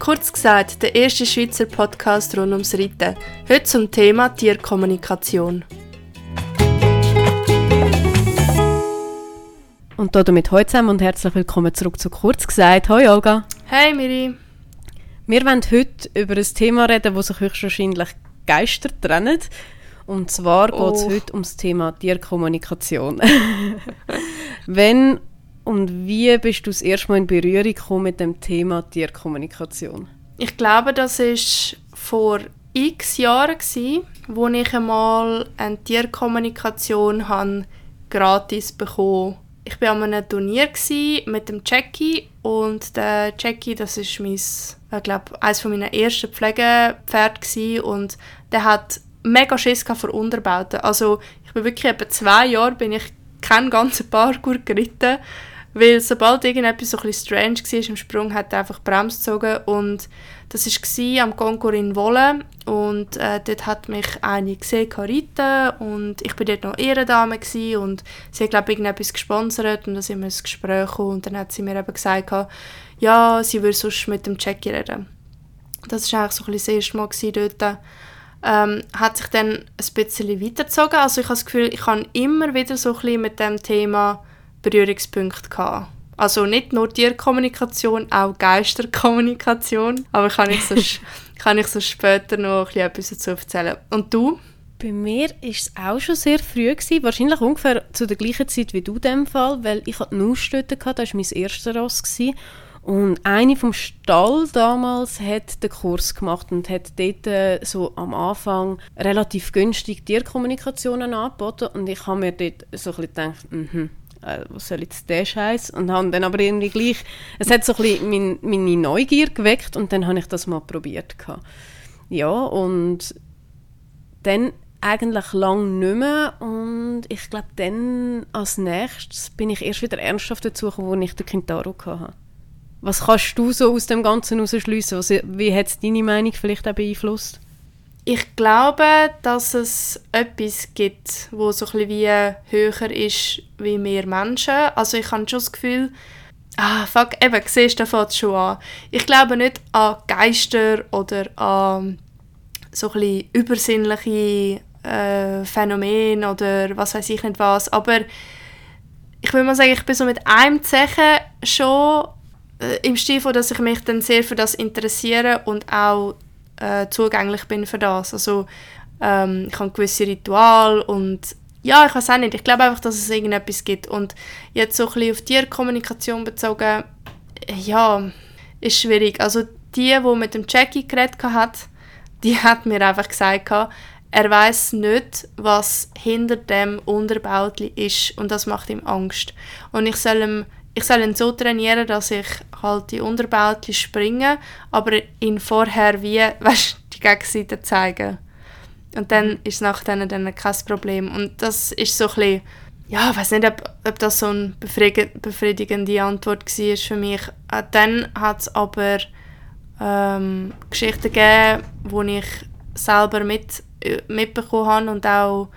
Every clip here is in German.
Kurz gesagt, der erste Schweizer Podcast rund ums Reiten. Heute zum Thema Tierkommunikation. Und damit heute zusammen und herzlich willkommen zurück zu Kurz gesagt. Hoi Olga. Hey Miri. Wir wollen heute über ein Thema reden, das sich höchstwahrscheinlich Geister trennen. Und zwar oh. geht es heute um das Thema Tierkommunikation. Wenn und wie bist du das erste Mal in Berührung gekommen mit dem Thema Tierkommunikation? Ich glaube, das war vor x Jahren gewesen, wo ich einmal eine Tierkommunikation han gratis bekommen. Ich war an einem Turnier mit dem Jackie und der Jackie, das ist mein, ich glaube, eines meiner ersten Pflegepferde und der hat mega Schiss vor Unterbauten. Also ich bin wirklich etwa zwei Jahre bin ich kein ganzen Parkour geritten weil sobald irgendetwas so ein strange war im Sprung, hat er einfach Bremse gezogen und das war am Konkurs in Wolle und äh, dort hat mich eine gesehen reiten und ich war dort noch Ehrendame und sie hat glaube ich irgendetwas gesponsert und dann sind wir ins Gespräch gekommen und dann hat sie mir eben gesagt, ja, sie würde sonst mit dem Jackie reden. Das war eigentlich so ein bisschen das erste Mal dort. Ähm, hat sich dann ein bisschen weitergezogen. Also ich habe das Gefühl, ich kann immer wieder so ein bisschen mit dem Thema Berührungspunkte gehabt. Also nicht nur Tierkommunikation, auch Geisterkommunikation. Aber kann ich sonst, kann ich sonst später noch etwas dazu erzählen. Und du? Bei mir war es auch schon sehr früh. Gewesen, wahrscheinlich ungefähr zu der gleichen Zeit wie du in dem Fall, weil ich hatte Nusstöte, das war mein erster Ross. Gewesen. Und eine vom Stall damals hat den Kurs gemacht und hat dort äh, so am Anfang relativ günstig Tierkommunikationen angeboten. Und ich habe mir dort so ein bisschen gedacht, mhm, äh, was soll jetzt der Scheiß? Und habe dann aber irgendwie gleich, es hat so ein bisschen mein, meine Neugier geweckt und dann habe ich das mal probiert. Ja, und dann eigentlich lang nicht mehr und ich glaube dann als nächstes bin ich erst wieder ernsthaft dazu gekommen, als ich den Kintaro hatte. Was kannst du so aus dem Ganzen herausschliessen? Wie hat es deine Meinung vielleicht auch beeinflusst? Ich glaube, dass es etwas gibt, wo so ein wie höher ist wie wir Menschen. Also ich habe schon das Gefühl, ah, fuck, eben, siehst du, fängt schon an. Ich glaube nicht an Geister oder an so ein übersinnliche äh, Phänomene oder was weiß ich nicht was, aber ich würde mal sagen, ich bin so mit einem Zeichen schon äh, im Stil, dass ich mich dann sehr für das interessiere und auch äh, zugänglich bin für das. Also ähm, ich habe gewisse Ritual und ja, ich weiß auch nicht. Ich glaube einfach, dass es irgendetwas gibt. Und jetzt so ein bisschen auf Tierkommunikation bezogen, ja, ist schwierig. Also die, die mit dem Jackie geredet hat, die hat mir einfach gesagt, er weiß nicht, was hinter dem Unterbautli ist und das macht ihm Angst. Und ich soll ihm ich soll ihn so trainieren, dass ich halt die Unterbauten springe, aber ihn vorher wie, weißt, die Gegenseite zeigen. Und dann ist es nachher dann kein Problem. Und das ist so ein bisschen, ja, ich weiß nicht, ob, ob das so eine befriedigende Antwort war für mich. Äh, dann hat es aber ähm, Geschichten gegeben, wo ich selber mit, äh, mitbekommen habe und auch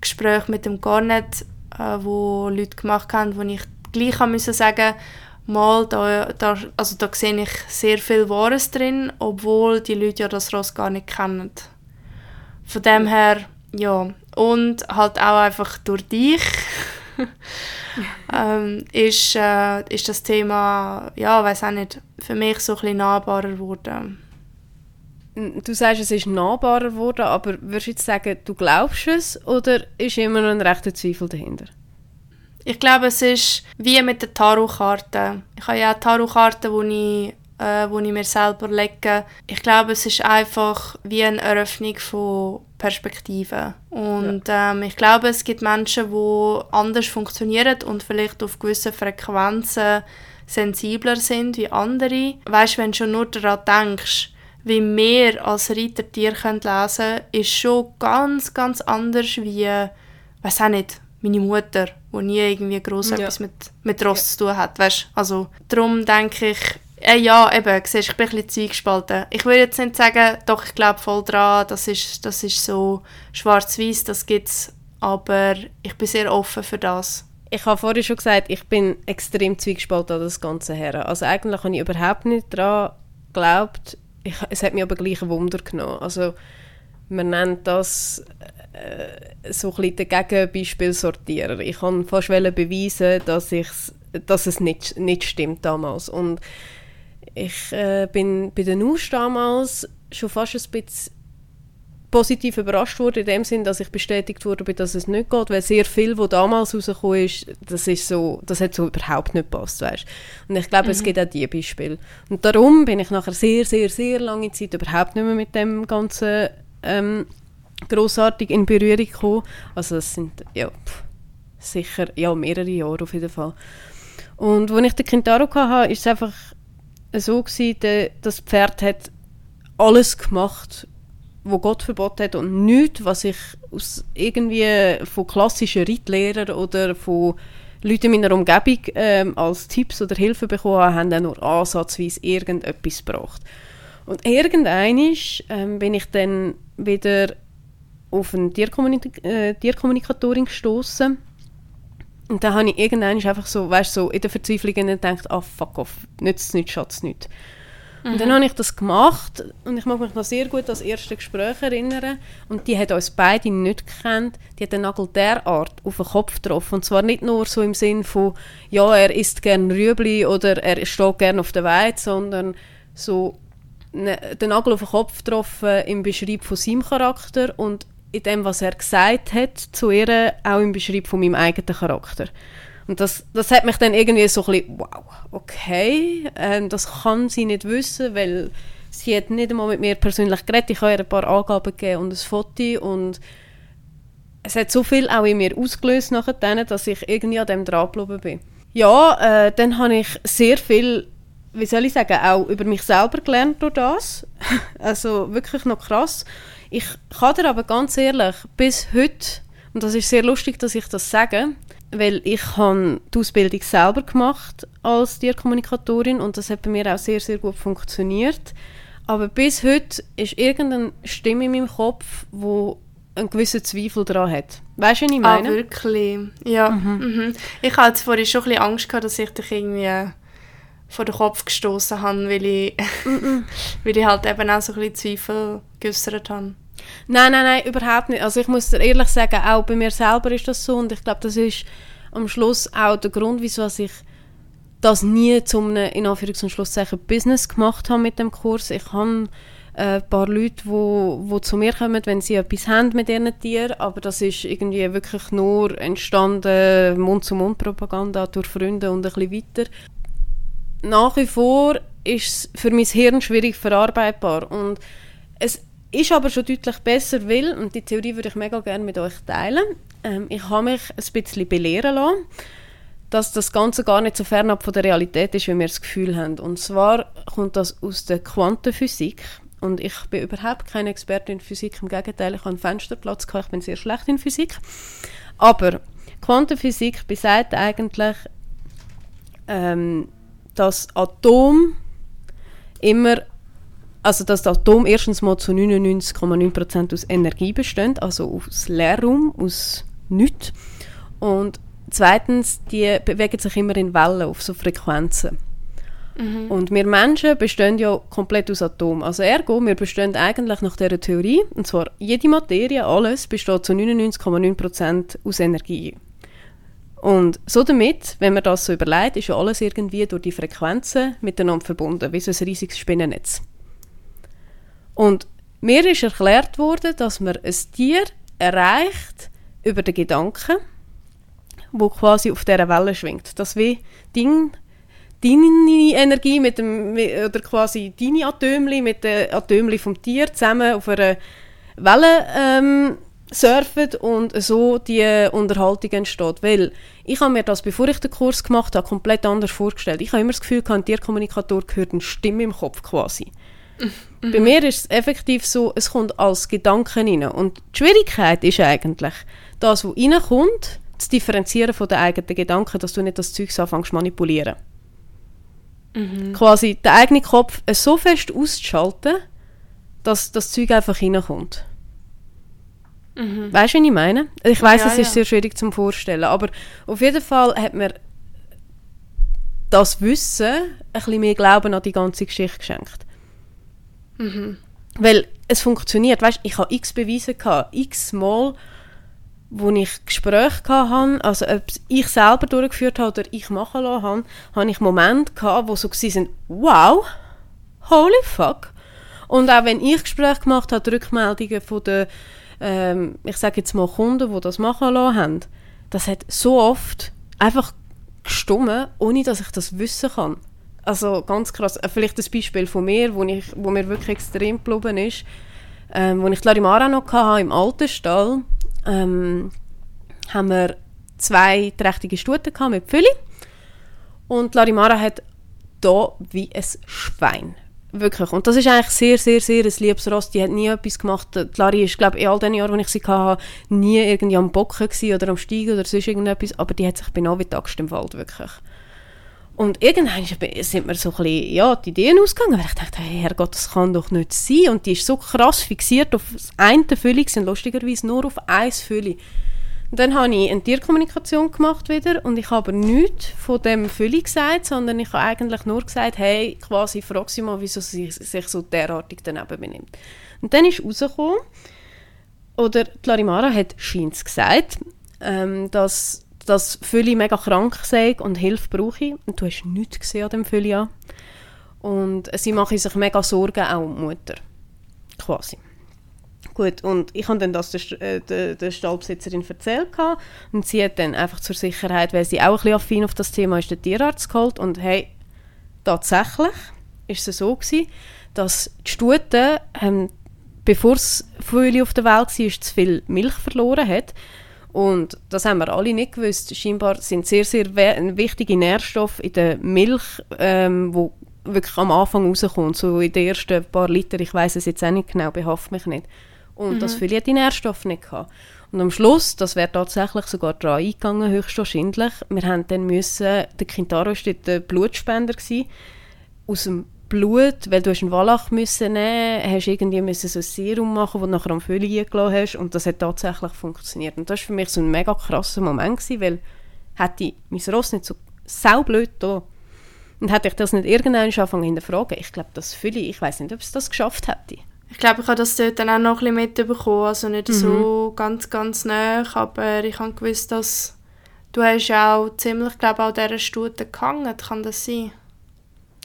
Gespräche mit dem Garnet, äh, wo Leute gemacht haben, wo ich gleich müssen sagen mal, da, da, also da sehe ich sehr viel Wahres drin, obwohl die Leute ja das Ross gar nicht kennen. Von dem her, ja. Und halt auch einfach durch dich ähm, ist, äh, ist das Thema, ja, weiß auch nicht, für mich so ein bisschen nahbarer geworden. Du sagst, es ist nahbarer geworden, aber würdest du jetzt sagen, du glaubst es oder ist immer noch ein rechter Zweifel dahinter? Ich glaube, es ist wie mit den Tarotkarten. Ich habe ja auch Tarotkarten, die ich, äh, wo ich mir selber lege. Ich glaube, es ist einfach wie eine Eröffnung von Perspektiven. Und ja. ähm, ich glaube, es gibt Menschen, die anders funktionieren und vielleicht auf gewisse Frequenzen sensibler sind wie andere. Weißt, wenn du schon nur daran denkst, wie wir als Reiter Tier lesen können, ist schon ganz, ganz anders wie, weiß auch nicht, meine Mutter, die nie irgendwie gross ja. etwas mit, mit Ross ja. zu tun hat, weißt? Also, darum denke ich, äh, ja, eben, siehst, ich bin ein bisschen zweigespalten. Ich würde jetzt nicht sagen, doch, ich glaube voll dran, das ist, das ist so schwarz-weiß, das gibt es, aber ich bin sehr offen für das. Ich habe vorhin schon gesagt, ich bin extrem zweigespalten an das Ganze her. Also eigentlich habe ich überhaupt nicht daran geglaubt, ich, es hat mich aber gleich ein Wunder genommen. Also man nennt das äh, so ein bisschen den Gegenbeispielsortierer. Ich kann fast beweisen, dass, ich's, dass es nicht, nicht stimmt damals. Und ich äh, bin bei den Nuss damals schon fast ein bisschen positiv überrascht wurde in dem Sinn, dass ich bestätigt wurde, dass es nicht geht, weil sehr viel, was damals rausgekommen ist, das ist so, das hat so überhaupt nicht gepasst, weißt? Und ich glaube, mhm. es gibt auch diese Beispiele. Und darum bin ich nachher sehr, sehr, sehr lange Zeit überhaupt nicht mehr mit dem ganzen ähm, grossartig in Berührung gekommen. Also es sind, ja, pff, sicher, ja, mehrere Jahre auf jeden Fall. Und als ich den Kintaro hatte, ist es einfach so gewesen, der, das Pferd hat alles gemacht, wo Gott verboten hat und nichts, was ich aus irgendwie von klassischen Reitlehrern oder von Leuten in meiner Umgebung ähm, als Tipps oder Hilfe bekommen haben, haben nur ansatzweise irgendetwas gebracht. Und irgendwann ähm, bin ich dann wieder auf eine Tierkommunik äh, Tierkommunikatorin gestoßen und dann habe ich irgendwann einfach so, weißt, so in der Verzweiflung gedacht, ah oh, fuck off, nützt nichts, schatz nichts. Mhm. Und dann habe ich das gemacht und ich mag mich noch sehr gut an das erste Gespräch erinnern. Und die hat uns beide nicht gekannt. Die hat den Nagel derart auf den Kopf getroffen. Und zwar nicht nur so im Sinn von, ja, er isst gerne Rüebli oder er steht gerne auf der Weide, sondern so den Nagel auf den Kopf getroffen im Beschreib von seinem Charakter und in dem, was er gesagt hat zu ihr, auch im Beschreib von meinem eigenen Charakter. Und das, das hat mich dann irgendwie so ein bisschen, wow, okay, ähm, das kann sie nicht wissen, weil sie hat nicht einmal mit mir persönlich geredet. Ich habe ihr ein paar Angaben gegeben und ein Foto und es hat so viel auch in mir ausgelöst nachher, dass ich irgendwie an dem dran geblieben bin. Ja, äh, dann habe ich sehr viel, wie soll ich sagen, auch über mich selber gelernt durch das. also wirklich noch krass. Ich kann dir aber ganz ehrlich, bis heute, und das ist sehr lustig, dass ich das sage, weil ich habe die Ausbildung selber gemacht als Tierkommunikatorin und das hat bei mir auch sehr, sehr gut funktioniert. Aber bis heute ist irgendeine Stimme in meinem Kopf, wo einen gewissen Zweifel daran hat. Weißt du, was ich meine? Ah, wirklich? Ja. Mhm. Mhm. Ich hatte vorhin schon ein bisschen Angst gehabt, dass ich dich irgendwie vor den Kopf gestoßen habe, weil ich, weil ich halt eben auch so ein bisschen Zweifel geäußert habe. Nein, nein, nein, überhaupt nicht. Also ich muss dir ehrlich sagen, auch bei mir selber ist das so und ich glaube, das ist am Schluss auch der Grund, wieso ich das nie zu einem, in Anführungs- und Schlusszeichen, Business gemacht habe mit dem Kurs. Ich habe äh, ein paar Leute, die wo, wo zu mir kommen, wenn sie etwas haben mit ihren Tieren, aber das ist irgendwie wirklich nur entstanden, Mund-zu-Mund-Propaganda durch Freunde und ein bisschen weiter. Nach wie vor ist es für mein Hirn schwierig verarbeitbar und es ist aber schon deutlich besser, weil, und die Theorie würde ich mega gerne mit euch teilen, ähm, ich habe mich ein bisschen belehren lassen, dass das Ganze gar nicht so fernab von der Realität ist, wie wir das Gefühl haben. Und zwar kommt das aus der Quantenphysik. Und ich bin überhaupt keine Expertin in Physik, im Gegenteil, ich habe einen Fensterplatz gehabt, ich bin sehr schlecht in Physik. Aber Quantenphysik besagt eigentlich, ähm, dass Atom immer also dass das Atom erstens mal zu 99,9% aus Energie besteht, also aus Leerraum, aus nichts. Und zweitens, die bewegen sich immer in Wellen auf so Frequenzen. Mhm. Und wir Menschen bestehen ja komplett aus Atomen. Also ergo, wir bestehen eigentlich nach dieser Theorie, und zwar jede Materie, alles, besteht zu 99,9% aus Energie. Und so damit, wenn man das so überlegt, ist ja alles irgendwie durch die Frequenzen miteinander verbunden, wie so ein riesiges Spinnennetz. Und mir ist erklärt worden, dass man ein Tier erreicht über den Gedanken, wo quasi auf dieser Welle schwingt. Das wie Ding, deine Energie mit dem, oder quasi deine Atömli mit den Atömli vom Tier zusammen auf einer Welle ähm, surfen und so die Unterhaltung entsteht. Weil ich habe mir das, bevor ich den Kurs gemacht habe, komplett anders vorgestellt. Ich habe immer das Gefühl, ein Tierkommunikator gehört eine Stimme im Kopf quasi. Mhm. Bei mir ist es effektiv so, es kommt als Gedanken rein. Und die Schwierigkeit ist eigentlich, das, was reinkommt, zu differenzieren von den eigenen Gedanken, dass du nicht das Zeug anfängst zu manipulieren. Mhm. Quasi den eigenen Kopf so fest auszuschalten, dass das Zeug einfach reinkommt. Mhm. Weißt du, was ich meine? Ich weiß, ja, es ist ja. sehr schwierig zum Vorstellen, aber auf jeden Fall hat mir das Wissen ein bisschen mehr Glauben an die ganze Geschichte geschenkt. Mhm. Weil es funktioniert, weißt, ich habe x Beweise gehabt, x Mal, wo ich Gespräche hatte, also ob ich selber durchgeführt habe oder ich machen lassen habe, habe ich Momente gehabt, wo so sind, wow, holy fuck. Und auch wenn ich Gespräche gemacht habe, Rückmeldungen von den, ähm, ich sage jetzt mal Kunden, die das machen lassen haben, das hat so oft einfach gestummen, ohne dass ich das wissen kann. Also ganz krass. Äh, vielleicht ein Beispiel von mir, wo, ich, wo mir wirklich extrem geblieben ist. Ähm, als ich Larimara noch hatte, im alten Stall, ähm, haben wir zwei trächtige Stuten mit Pfülli. Und Larimara hat da wie ein Schwein. Wirklich. Und das ist eigentlich sehr, sehr, sehr ein liebes Ross. Die hat nie etwas gemacht. Die Lari ist, glaube ich, in all den Jahren, als ich sie hatte, nie irgendwie am Bocken oder am Steigen oder sonst irgendetwas. Aber die hat sich genau wie Axt im Wald, wirklich. Und irgendwann sind mir so ein bisschen, ja, die Ideen ausgegangen, weil ich dachte, hey, Herrgott, das kann doch nicht sein. Und die ist so krass fixiert auf das eine Fülle, sind lustigerweise nur auf ein Fülle. Und dann habe ich eine Tierkommunikation gemacht wieder und ich habe nichts von dem Fülle gesagt, sondern ich habe eigentlich nur gesagt, hey, quasi frage sie mal, wieso sie sich so derartig daneben benimmt. Und dann ist rausgekommen, oder Clarimara hat scheint gesagt, ähm, dass dass Fülli mega krank sei und Hilfe brauche. Und du hast nichts gesehen an dem Fülli an. Und sie machen sich mega Sorgen, auch um die Mutter. Quasi. Gut, und ich habe dann das der, äh, der, der Stallbesitzerin erzählt und sie hat dann einfach zur Sicherheit, weil sie auch ein bisschen affin auf das Thema ist, den Tierarzt geholt und hey, tatsächlich ist es so gewesen, dass die Stute, ähm, bevor das Fülli auf der Welt war, zu viel Milch verloren hat und das haben wir alle nicht gewusst. Scheinbar sind sehr, sehr wichtige Nährstoffe in der Milch, ähm, wo wirklich am Anfang rauskommt, so in den ersten paar Liter, ich weiß es jetzt auch nicht genau, behaft mich nicht. Und mhm. das hat die Nährstoffe nicht gehabt. Und am Schluss, das wäre tatsächlich sogar daran eingegangen, höchstwahrscheinlich, wir haben dann müssen, der Kintaro war der Blutspender, gewesen, aus dem Blut, weil du einen Wallach müssen nehmen, hast irgendwie müssen so ein Serum machen, das du nachher am Fülli eingelassen hast und das hat tatsächlich funktioniert. Und das war für mich so ein mega krasser Moment, gewesen, weil hätte mein Ross nicht so saublöd da und hätte ich das nicht irgendwann angefangen hinterfragen, ich glaube, das Fülli, ich weiß nicht, ob es das geschafft hätte. Ich glaube, ich habe das dort dann auch noch ein bisschen mitbekommen, also nicht mhm. so ganz, ganz nah, aber ich habe gewusst, dass du hast ja auch ziemlich, glaube an dieser Stute gehangen, kann das sein?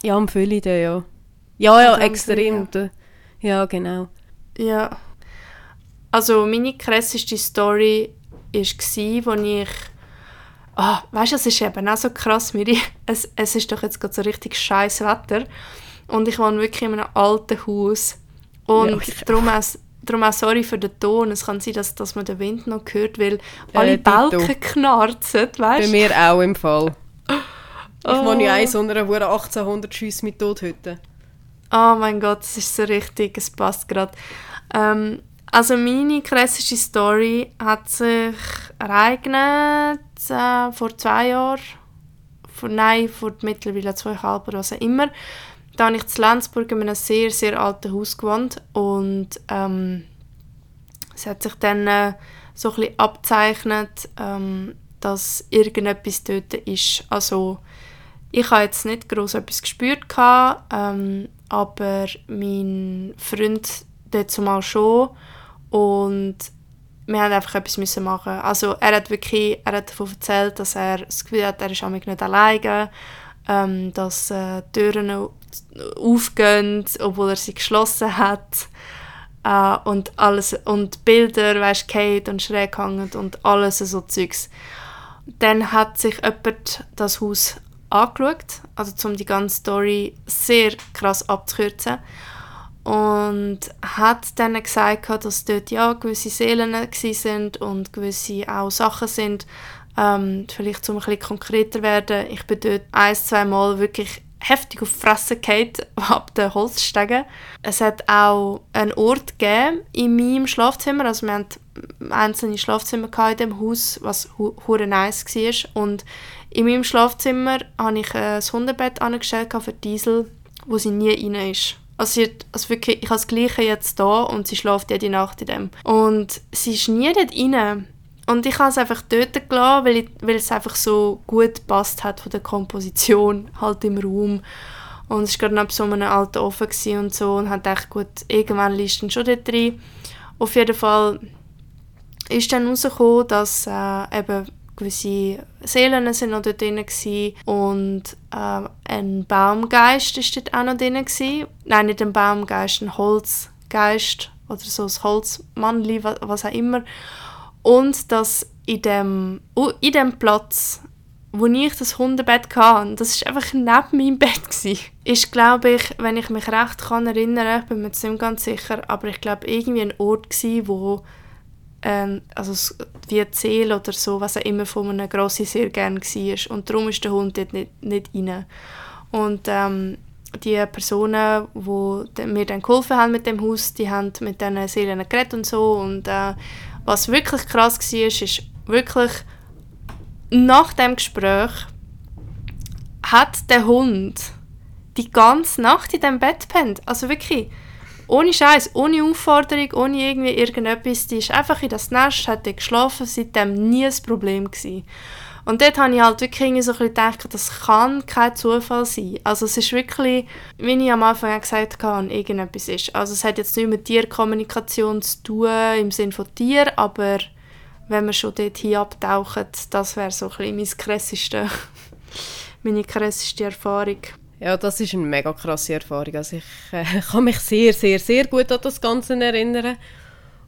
Ja, am Fülli da, ja. Ja, ja, extrem. Ja. ja, genau. Ja. Also meine krasseste Story war, als ich... Ah, oh, weißt du, es ist eben auch so krass, Miri. Es, es ist doch jetzt gerade so richtig scheiß Wetter. Und ich wohne wirklich in einem alten Haus. Und ja, darum, auch, darum auch sorry für den Ton. Es kann sein, dass, dass man den Wind noch hört, weil äh, alle Balken knarzen, weißt Bei mir auch im Fall. Ich oh. wohne ja in so einer 1800 Schüsse mit Tothütte. Oh mein Gott, es ist so richtig, es passt gerade. Ähm, also meine krasseste Story hat sich ereignet äh, vor zwei Jahren. Vor, nein, vor mittlerweile zweieinhalb oder was auch immer. Da habe ich in Lenzburg in einem sehr, sehr alten Haus gewohnt und ähm, es hat sich dann äh, so ein abzeichnet, ähm, dass irgendetwas dort ist. Also ich habe jetzt nicht groß etwas gespürt, ähm, aber mein Freund dort zumal schon. Und wir haben einfach etwas müssen machen. Also er hat wirklich er hat davon erzählt, dass er das Gefühl hat, er ist nicht alleine, ähm, dass äh, Türen aufgehen, obwohl er sie geschlossen hat. Äh, und, alles, und Bilder, weißt Kate und schräg hängen und alles so Zeugs. Dann hat sich jemand das Haus angeschaut, also um die ganze Story sehr krass abzukürzen. Und hat dann gesagt, dass dort ja gewisse Seelen sind und gewisse auch Sachen sind. Ähm, vielleicht zum ein bisschen konkreter werden, ich bin dort ein, zwei Mal wirklich heftig auf die Fresse gefallen, ab den Holzstegen. Es hat auch einen Ort gegeben in meinem Schlafzimmer, also wir hatten einzelne Schlafzimmer in dem Haus, was hure nice war. Und in meinem Schlafzimmer habe ich ein Hundebett angestellt für Diesel, wo sie nie rein ist. Also, sie also wirklich, ich habe das Gleiche jetzt da und sie schläft jede Nacht in dem. Und sie ist nie dort. Und ich habe es einfach dort gelassen, weil, ich, weil es einfach so gut passt hat von der Komposition halt im Raum. Und es war gerade noch so einem alten Ofen und so und hat gedacht, gut, irgendwann liest schon dort rein. Auf jeden Fall ist dann herausgekommen, dass äh, eben gewisse Seelen sind noch dort drin und äh, ein Baumgeist ist dort auch noch drin gewesen. Nein, nicht ein Baumgeist, ein Holzgeist oder so ein Holzmannli, was, was auch immer. Und dass in dem, in dem Platz, wo ich das Hundebett hatte, das ist einfach neben meinem Bett gewesen, ist, glaube ich, wenn ich mich recht kann erinnern, ich bin mir nicht ganz sicher, aber ich glaube irgendwie ein Ort gewesen, wo ähm, also wie ein Ziel oder so, was auch immer von einem Grossi sehr gerne war. Und darum ist der Hund dort nicht, nicht rein. Und ähm, die Personen, die mir dann geholfen haben mit dem Haus, die haben mit diesen Seelen geredet und so. Und äh, was wirklich krass war, ist wirklich nach dem Gespräch hat der Hund die ganze Nacht in dem Bett pennt. Also wirklich, ohne Scheiß, ohne Aufforderung, ohne irgendwie irgendetwas. Die ist einfach in das Nest, hat geschlafen, seitdem nie ein Problem gewesen. Und dort habe ich halt wirklich so ein gedacht, das kann kein Zufall sein. Also es ist wirklich, wie ich am Anfang gesagt habe, irgendetwas ist. Also es hat jetzt nicht mit Tierkommunikation zu tun, im Sinne von Tier, aber wenn wir schon dort hier abtauchen, das wäre so ein bisschen mein krasseste, meine krasseste Erfahrung. Ja, das ist eine mega krasse Erfahrung. Also ich äh, kann mich sehr, sehr, sehr gut an das Ganze erinnern.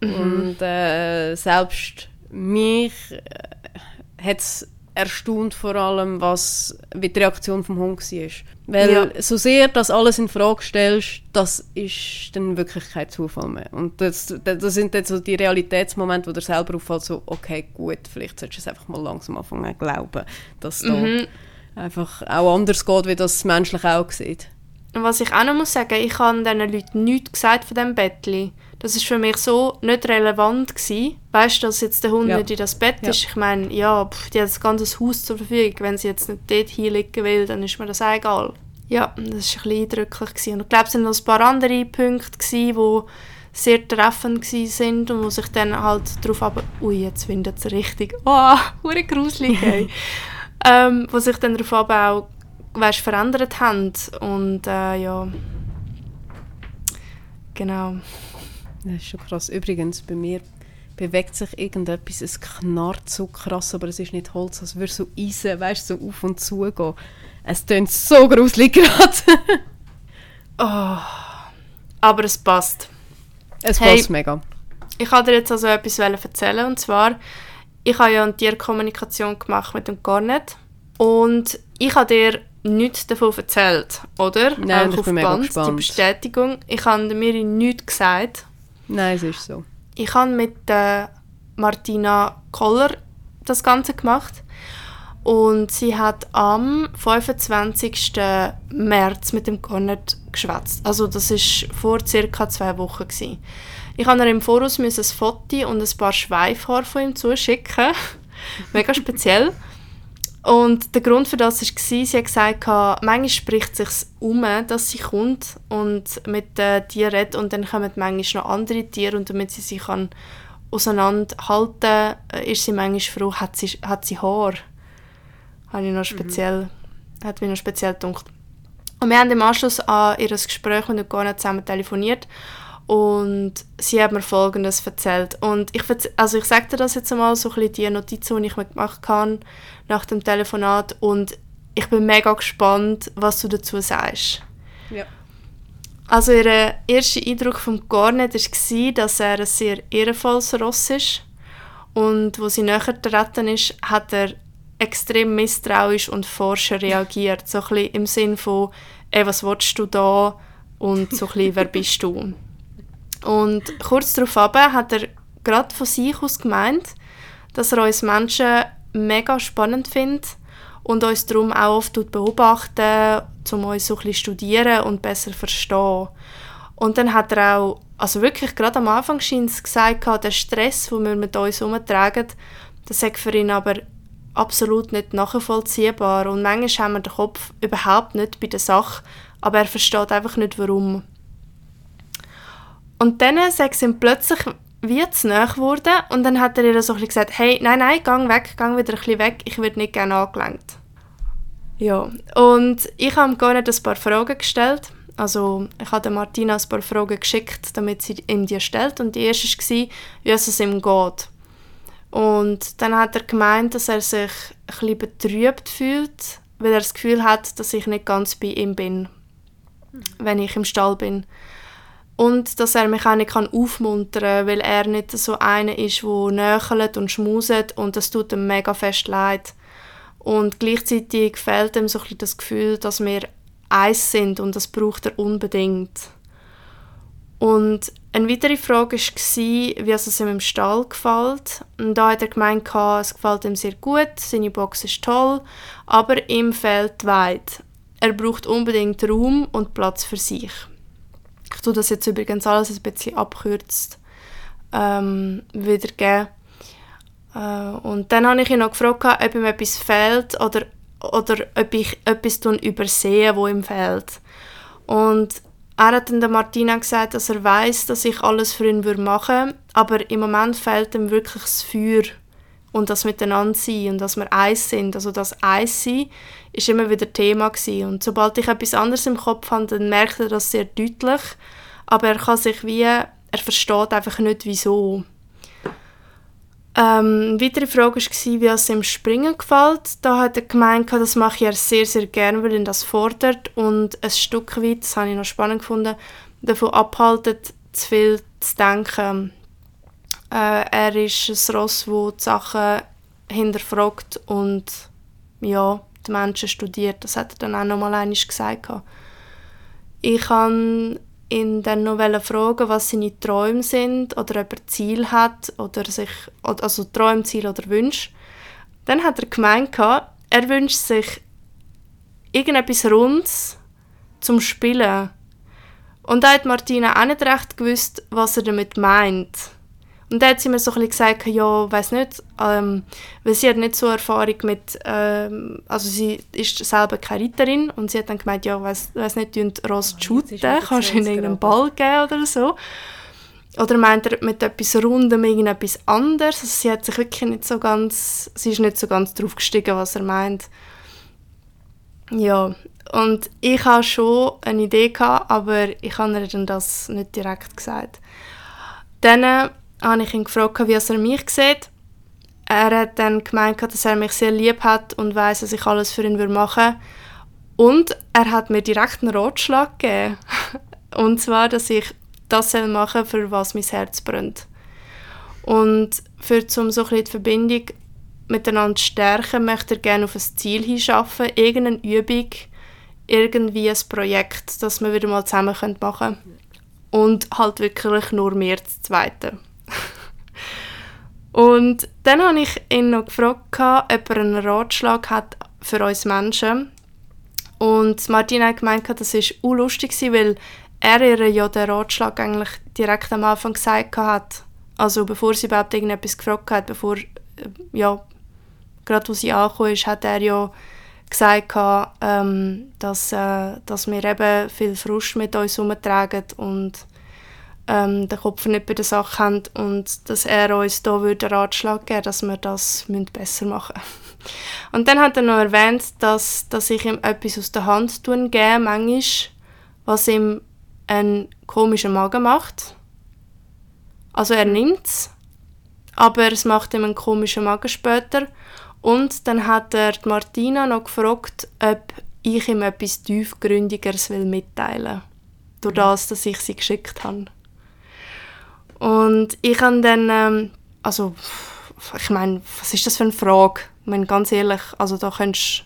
Mhm. Und äh, selbst mich äh, hat es erstaunt vor allem, was, wie die Reaktion vom Hund war. Weil ja. so sehr das alles in Frage stellst, das ist dann wirklich kein Zufall mehr. Und das, das sind dann so die Realitätsmomente, wo du selber auffällt, so, okay, gut, vielleicht solltest du es einfach mal langsam anfangen zu glauben, dass da mhm. einfach auch anders geht, wie das menschlich auch sieht. Und was ich auch noch muss sagen, ich habe diesen Leuten nichts gesagt von diesem Bettli. Das ist für mich so nicht relevant gewesen. Weißt du, dass jetzt der Hund ja. nicht in das Bett ja. ist? Ich meine, ja, pff, die hat das ganze Haus zur Verfügung. Wenn sie jetzt nicht dort hinlegen will, dann ist mir das auch egal. Ja, das war ein bisschen eindrücklich. Gewesen. Und ich glaube, es waren noch ein paar andere Punkte, die sehr treffend sind und wo sich dann halt darauf aber ui jetzt findet es richtig oh hure gruselig ey. ähm, wo sich dann darauf aber auch weißt, verändert haben und äh, ja genau das ist schon krass. Übrigens, bei mir bewegt sich irgendetwas, es knarrt so krass, aber es ist nicht Holz, als würde so Eisen, weißt so auf und zu gehen. Es tönt so gruselig gerade. oh, aber es passt. Es hey, passt mega. Ich wollte dir jetzt also etwas erzählen und zwar, ich habe ja eine Tierkommunikation gemacht mit dem Garnet und ich habe dir nichts davon erzählt, oder? Nein, Auch ich bin mega gespannt. die Bestätigung. Ich habe mir nichts gesagt Nein, es ist so. Ich habe mit äh, Martina Koller das Ganze gemacht und sie hat am 25. März mit dem Cornet geschwätzt. Also das ist vor circa zwei Wochen gewesen. Ich habe ihr im Voraus ein Foto und ein paar Schweifhaare von ihm zuschicken. Mega speziell. Und der Grund für das war, sie hat gesagt, manchmal spricht es sich um, dass sie kommt und mit den Tieren redet und dann kommen manchmal noch andere Tiere und damit sie sich kann auseinanderhalten kann, äh, ist sie manchmal froh, hat sie, hat sie Haar. Habe ich noch mhm. speziell, mhm. hat mich noch speziell gedacht. Und wir haben im Anschluss an ihr Gespräch mit Gorna zusammen telefoniert und sie hat mir Folgendes erzählt. Und ich, also ich sage dir das jetzt einmal, so ein bisschen die Notizen, die ich mir gemacht habe nach dem Telefonat. Und ich bin mega gespannt, was du dazu sagst. Ja. Also ihr erster Eindruck vom Garnet war, dass er ein sehr ehrenvolles Ross ist. Und wo sie näher getreten ist, hat er extrem misstrauisch und forscher reagiert. So ein bisschen im Sinn von, ey, was willst du da? Und so ein bisschen, wer bist du? Und kurz darauf hat er gerade von sich aus gemeint, dass er uns Menschen mega spannend findet und uns darum auch oft beobachten, um uns so ein bisschen studieren und besser verstehen. Und dann hat er auch, also wirklich gerade am Anfang scheint gesagt, der Stress, den wir mit uns herumtragen, das ist für ihn aber absolut nicht nachvollziehbar. Und manchmal haben wir den Kopf überhaupt nicht bei der Sache, aber er versteht einfach nicht, warum. Und dann sagt ihm plötzlich wie zu nahe geworden und dann hat er ihr so ein gesagt, hey, nein, nein, gang weg, gang wieder ein bisschen weg, ich werde nicht gerne angelenkt. Ja, und ich habe gar nicht ein paar Fragen gestellt. Also ich habe Martina ein paar Fragen geschickt, damit sie ihm die stellt. Und die erste war, wie es ihm geht. Und dann hat er gemeint, dass er sich ein bisschen betrübt fühlt, weil er das Gefühl hat, dass ich nicht ganz bei ihm bin, wenn ich im Stall bin. Und dass er mich auch nicht aufmuntern kann, weil er nicht so einer ist, der nöchelt und schmuset und das tut ihm mega fest leid. Und gleichzeitig fehlt ihm so ein bisschen das Gefühl, dass wir eins sind und das braucht er unbedingt. Und eine weitere Frage war, wie es ihm im Stall gefällt. Und da hat er gemeint, es gefällt ihm sehr gut, seine Box ist toll, aber ihm fehlt weit. Er braucht unbedingt Raum und Platz für sich. Ich tue das jetzt übrigens alles ein bisschen abkürzt ähm, wiedergeben. Äh, und dann habe ich ihn noch gefragt, ob ihm etwas fehlt oder, oder ob ich etwas übersehe, wo ihm fehlt. Und er hat dann der Martina gesagt, dass er weiß, dass ich alles für ihn machen würde, aber im Moment fehlt ihm wirklich das Feuer und das Miteinander sein und dass wir eins sind. Also das Eins sein ist immer wieder Thema gewesen. und sobald ich etwas anderes im Kopf habe, dann merkt er das sehr deutlich, aber er kann sich wie, er versteht einfach nicht wieso. Ähm, weitere Frage war, wie es ihm Springen gefällt. Da hat er gemeint, das mache er sehr, sehr gerne, weil ihn das fordert und ein Stück weit, das habe ich noch spannend gefunden, davon abhaltet, zu viel zu denken. Äh, er ist ein Ross, das die Sachen hinterfragt und ja, die Menschen studiert. Das hat er dann auch noch mal einmal gesagt. Ich habe ihn dann noch fragen, was seine Träume sind oder ob er Ziel hat oder sich also Träume, Ziel oder Wünsche. Dann hat er gemeint, er wünscht sich irgendetwas Rundes zum Spielen. Und da hat Martina auch nicht recht gewusst, was er damit meint. Und dann hat sie mir so ein gesagt, ja, weiß nicht, ähm, weil sie hat nicht so Erfahrung mit, ähm, also sie ist selber keine Reiterin und sie hat dann gemeint, ja, weiß, weiß nicht, tun Ross shooten, kannst du ihnen irgendeinen Ball geben oder so. Oder meint er mit etwas Rundem irgendetwas anderes? Also sie hat sich wirklich nicht so ganz, sie ist nicht so ganz drauf gestiegen, was er meint. Ja, und ich hatte schon eine Idee, gehabt, aber ich habe ihr dann das nicht direkt gesagt. Dann habe ich ihn gefragt, wie er mich sieht. Er hat dann gemeint, dass er mich sehr lieb hat und weiß, dass ich alles für ihn machen würde. Und er hat mir direkt einen Ratschlag gegeben. und zwar, dass ich das machen soll, für was mein Herz brennt. Und für zum so die Verbindung miteinander zu stärken, möchte er gerne auf ein Ziel hinschaffen, irgendeine Übung, irgendwie ein Projekt, das wir wieder mal zusammen machen können. Und halt wirklich nur mehr zu zweiten. Und dann habe ich ihn noch gefragt, ob er einen Ratschlag hat für uns Menschen. Und Martina hat gemeint, das war lustig, weil er ihr ja den Ratschlag eigentlich direkt am Anfang gesagt hat. Also bevor sie überhaupt irgendetwas gefragt hat, bevor, äh, ja, gerade als sie angekommen ist, hat er ja gesagt, ähm, dass, äh, dass wir eben viel Frust mit uns herumtragen und ähm, den Kopf nicht bei der Sache haben und dass er uns da würde Ratschlag geben dass wir das besser machen müssen. Und dann hat er noch erwähnt, dass, dass ich ihm etwas aus der Hand tun gebe, manchmal, was ihm einen komischen Magen macht. Also er nimmt es, aber es macht ihm einen komischen Magen später. Und dann hat er die Martina noch gefragt, ob ich ihm etwas tiefgründigeres will mitteilen will. Durch das, dass ich sie geschickt habe. Und ich habe dann, ähm, also, ich meine, was ist das für eine Frage? Ich meine, ganz ehrlich, also da kannst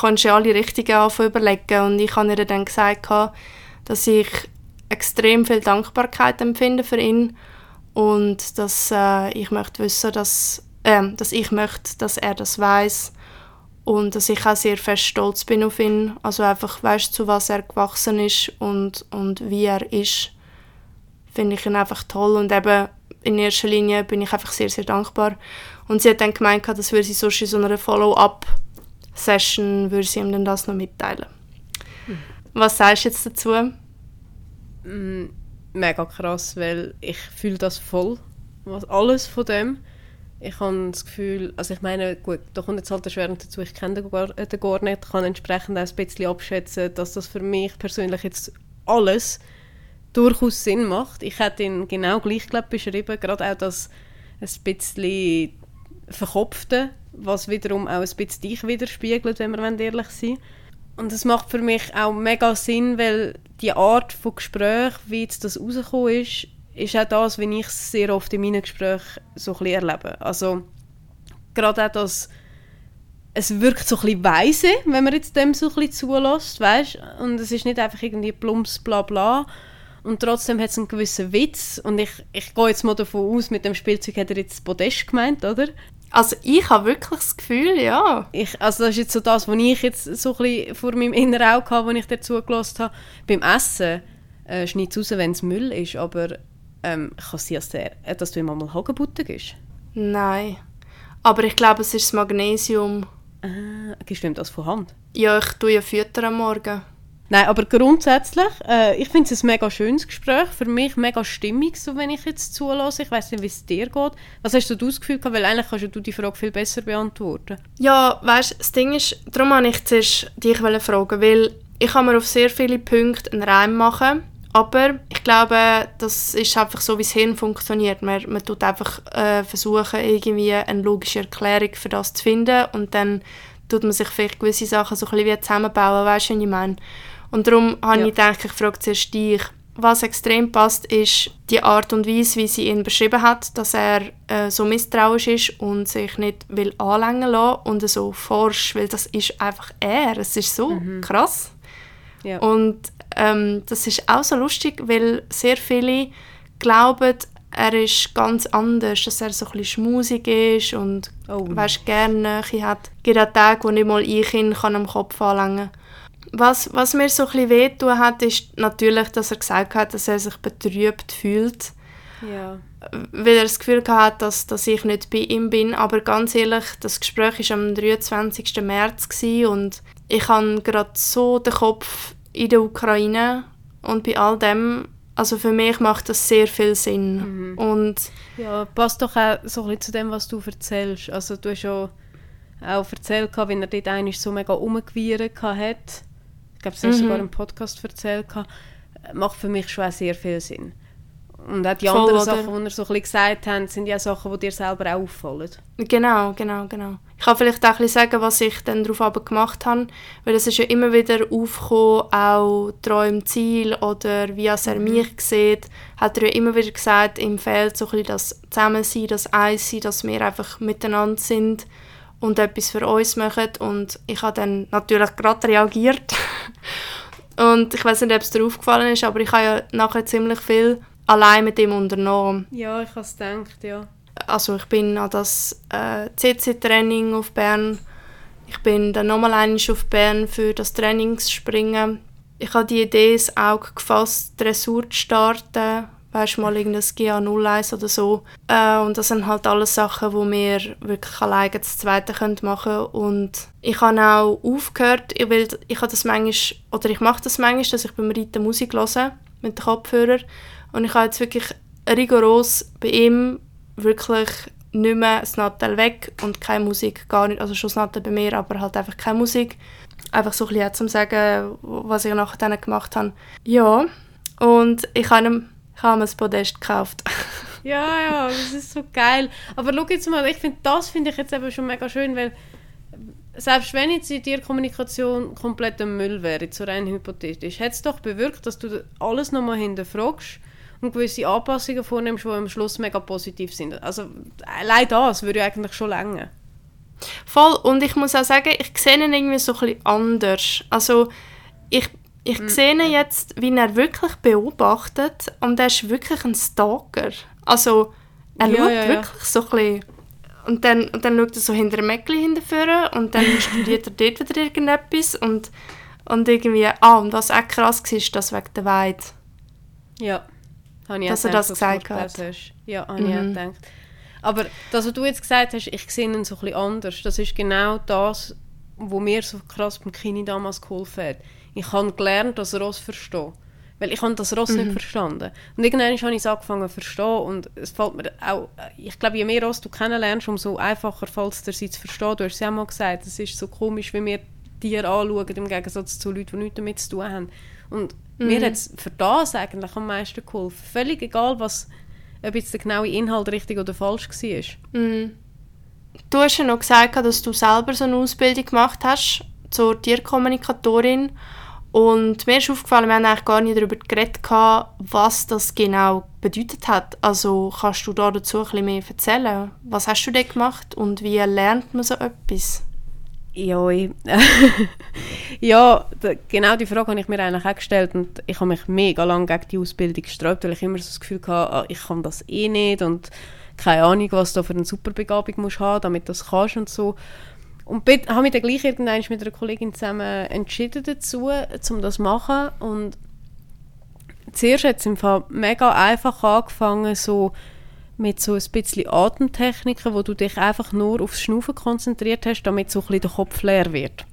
kannst du alle Richtigen überlegen. Und ich habe ihr dann gesagt, dass ich extrem viel Dankbarkeit empfinde für ihn. Und dass äh, ich möchte wissen, dass, äh, dass ich möchte, dass er das weiß und dass ich auch sehr fest stolz bin auf ihn, also einfach weißt zu was er gewachsen ist und, und wie er ist finde ich ihn einfach toll und eben in erster Linie bin ich einfach sehr, sehr dankbar. Und sie hat dann gemeint, dass würde sie sonst in so einer Follow-up-Session würde sie ihm dann das noch mitteilen. Hm. Was sagst du jetzt dazu? Mm, mega krass, weil ich fühle das voll, was alles von dem. Ich habe das Gefühl, also ich meine, gut, da kommt jetzt halt erschwerend dazu, ich kenne den, Gar den gar nicht, kann entsprechend auch ein bisschen abschätzen, dass das für mich persönlich jetzt alles durchaus Sinn macht. Ich hätte ihn genau gleich glaub, beschrieben, gerade auch das ein bisschen Verkopfte, was wiederum auch ein bisschen dich widerspiegelt, wenn wir ehrlich sein Und es macht für mich auch mega Sinn, weil die Art von Gespräch, wie jetzt das rausgekommen ist, ist auch das, wie ich es sehr oft in meinen Gesprächen so ein erlebe. Also gerade auch das, es wirkt so ein bisschen weise, wenn man jetzt dem so ein bisschen zulässt, weißt? Und es ist nicht einfach irgendwie plumps bla bla, und trotzdem hat es einen gewissen Witz und ich, ich gehe jetzt mal davon aus, mit dem Spielzeug hat er jetzt Podest gemeint, oder? Also ich habe wirklich das Gefühl, ja. Ich, also das ist jetzt so das, was ich jetzt so ein bisschen vor meinem inneren Auge habe, als ich dir zugelassen habe. Beim Essen äh, schneid es raus, wenn es Müll ist, aber ähm, kann es sein, dass, der, äh, dass du ihm einmal Hagenbutter gibst? Nein. Aber ich glaube, es ist das Magnesium. Ah, gibst du ihm das von Hand? Ja, ich tue ja Fütter am Morgen. Nein, aber grundsätzlich, äh, ich finde es ein mega schönes Gespräch. Für mich mega stimmig, so wenn ich jetzt zulasse. Ich weiß nicht, wie es dir geht. Was hast du das Gefühl gehabt? Weil eigentlich kannst du die Frage viel besser beantworten. Ja, weißt du, das Ding ist, darum wollte ich zuerst dich fragen, weil ich kann mir auf sehr viele Punkte einen Reim machen, aber ich glaube, das ist einfach so, wie das Hirn funktioniert. Man, man tut einfach äh, versuchen, irgendwie eine logische Erklärung für das zu finden und dann tut man sich vielleicht gewisse Sachen so ein bisschen wie zusammenbauen, weißt du, was ich meine? Und darum habe ja. ich gedacht, ich frage zuerst dich. Was extrem passt, ist die Art und Weise, wie sie ihn beschrieben hat, dass er äh, so misstrauisch ist und sich nicht will anlängen lassen und so forsch, weil das ist einfach er. Es ist so mhm. krass. Ja. Und ähm, das ist auch so lustig, weil sehr viele glauben, er ist ganz anders, dass er so ein bisschen schmusig ist und oh. weißt, gerne hat. Es gibt auch Tage, wo nicht mal ich ihn kann am Kopf anlängen kann. Was, was mir so ein bisschen hat, ist natürlich, dass er gesagt hat, dass er sich betrübt fühlt. Ja. Weil er das Gefühl hat, dass, dass ich nicht bei ihm bin. Aber ganz ehrlich, das Gespräch war am 23. März und ich habe gerade so den Kopf in der Ukraine und bei all dem, also für mich macht das sehr viel Sinn. Mhm. Und ja, passt doch auch so ein bisschen zu dem, was du erzählst. Also du hast ja auch erzählt, wie er dort eigentlich so mega umgewirrt hat glaube, das hast du mhm. sogar im Podcast erzählt, macht für mich schon sehr viel Sinn. Und auch die Voll, anderen oder? Sachen, die ihr so ein bisschen gesagt habt, sind ja Sachen, die dir selber auch auffallen. Genau, genau, genau. Ich kann vielleicht auch ein bisschen sagen, was ich dann darauf gemacht habe, weil es ist ja immer wieder aufgekommen, auch Träume, Ziel oder wie er mhm. mich sieht, hat er ja immer wieder gesagt, ihm fehlt so ein bisschen das Zusammensein, das Eins dass wir einfach miteinander sind und etwas für uns machen. Und ich habe dann natürlich gerade reagiert. und ich weiß nicht, ob es dir aufgefallen ist, aber ich habe ja nachher ziemlich viel allein mit ihm unternommen. Ja, ich habe es gedacht, ja. Also ich bin an das äh, CC-Training auf Bern. Ich bin dann nochmal einmal auf Bern für das Trainingsspringen. Ich habe die Idee ins Auge gefasst, Dressur zu starten weißt mal irgendein GA01 oder so. Äh, und das sind halt alles Sachen, die wir wirklich alleine das Zweite können machen. Und ich habe auch aufgehört, ich, will, ich habe das manchmal, oder ich mache das manchmal, dass ich beim Reiten Musik höre mit den Kopfhörern. Und ich habe jetzt wirklich rigoros bei ihm wirklich nicht mehr das Nattel weg und keine Musik, gar nicht, also schon das Nattel bei mir, aber halt einfach keine Musik. Einfach so ein bisschen zu sagen, was ich nachher dann gemacht habe. Ja, und ich habe ihm ich habe mir das Podest gekauft. ja, ja, das ist so geil. Aber schau jetzt mal, ich finde, das finde ich jetzt eben schon mega schön, weil selbst wenn jetzt in dir Kommunikation komplett ein Müll wäre, so rein hypothetisch, hat es doch bewirkt, dass du alles nochmal hinterfragst und gewisse Anpassungen vornimmst, die am Schluss mega positiv sind. Also allein das würde ja eigentlich schon länger. Voll, und ich muss auch sagen, ich sehe ihn irgendwie so ein bisschen anders. Also ich ich mhm. sehe jetzt, wie er wirklich beobachtet und er ist wirklich ein Stalker. Also, er ja, schaut ja, wirklich so ein bisschen... Und dann, und dann schaut er so hinter dem Mäckchen hinterführen und dann studiert er dort wieder irgendetwas und, und irgendwie... Ah, und was auch krass war, ist das wegen der Weide. Ja, habe ich Dass er das gesagt hat. Ja, habe mhm. ich auch gedacht. Aber das, was du jetzt gesagt hast, ich sehe ihn so ein bisschen anders. Das ist genau das, was mir so krass beim Kini damals geholfen hat ich habe gelernt, das Ross verstehen. Weil ich habe das Ross mhm. nicht verstanden. Und irgendwann habe ich es angefangen zu verstehen und es fällt mir auch, ich glaube, je mehr Ross du kennenlernst, umso einfacher fällt es dir sie zu verstehen. Du hast es ja auch mal gesagt, es ist so komisch, wie wir Tiere anschauen, im Gegensatz zu Leuten, die nichts damit zu tun haben. Und mhm. mir hat es für das eigentlich am meisten geholfen. Völlig egal, was, ob jetzt der genaue Inhalt richtig oder falsch war. Mhm. Du hast ja noch gesagt, dass du selber so eine Ausbildung gemacht hast zur Tierkommunikatorin. Und mir ist aufgefallen, wir haben eigentlich gar nicht darüber geredet, was das genau bedeutet hat. Also kannst du da dazu ein bisschen mehr erzählen? Was hast du da gemacht und wie lernt man so etwas? Ja, ich, ja genau die Frage habe ich mir eigentlich auch gestellt und ich habe mich mega lange gegen die Ausbildung gesträubt, weil ich immer so das Gefühl hatte, ah, ich kann das eh nicht und keine Ahnung, was du für eine Superbegabung musst haben, damit du das kannst und so. Und habe mich dann gleich irgendwann mit einer Kollegin zusammen entschieden dazu, um das zu machen. Und zuerst hat es im Fall mega einfach angefangen, so mit so ein bisschen Atemtechniken, wo du dich einfach nur aufs Schnaufen konzentriert hast, damit so ein bisschen der Kopf leer wird.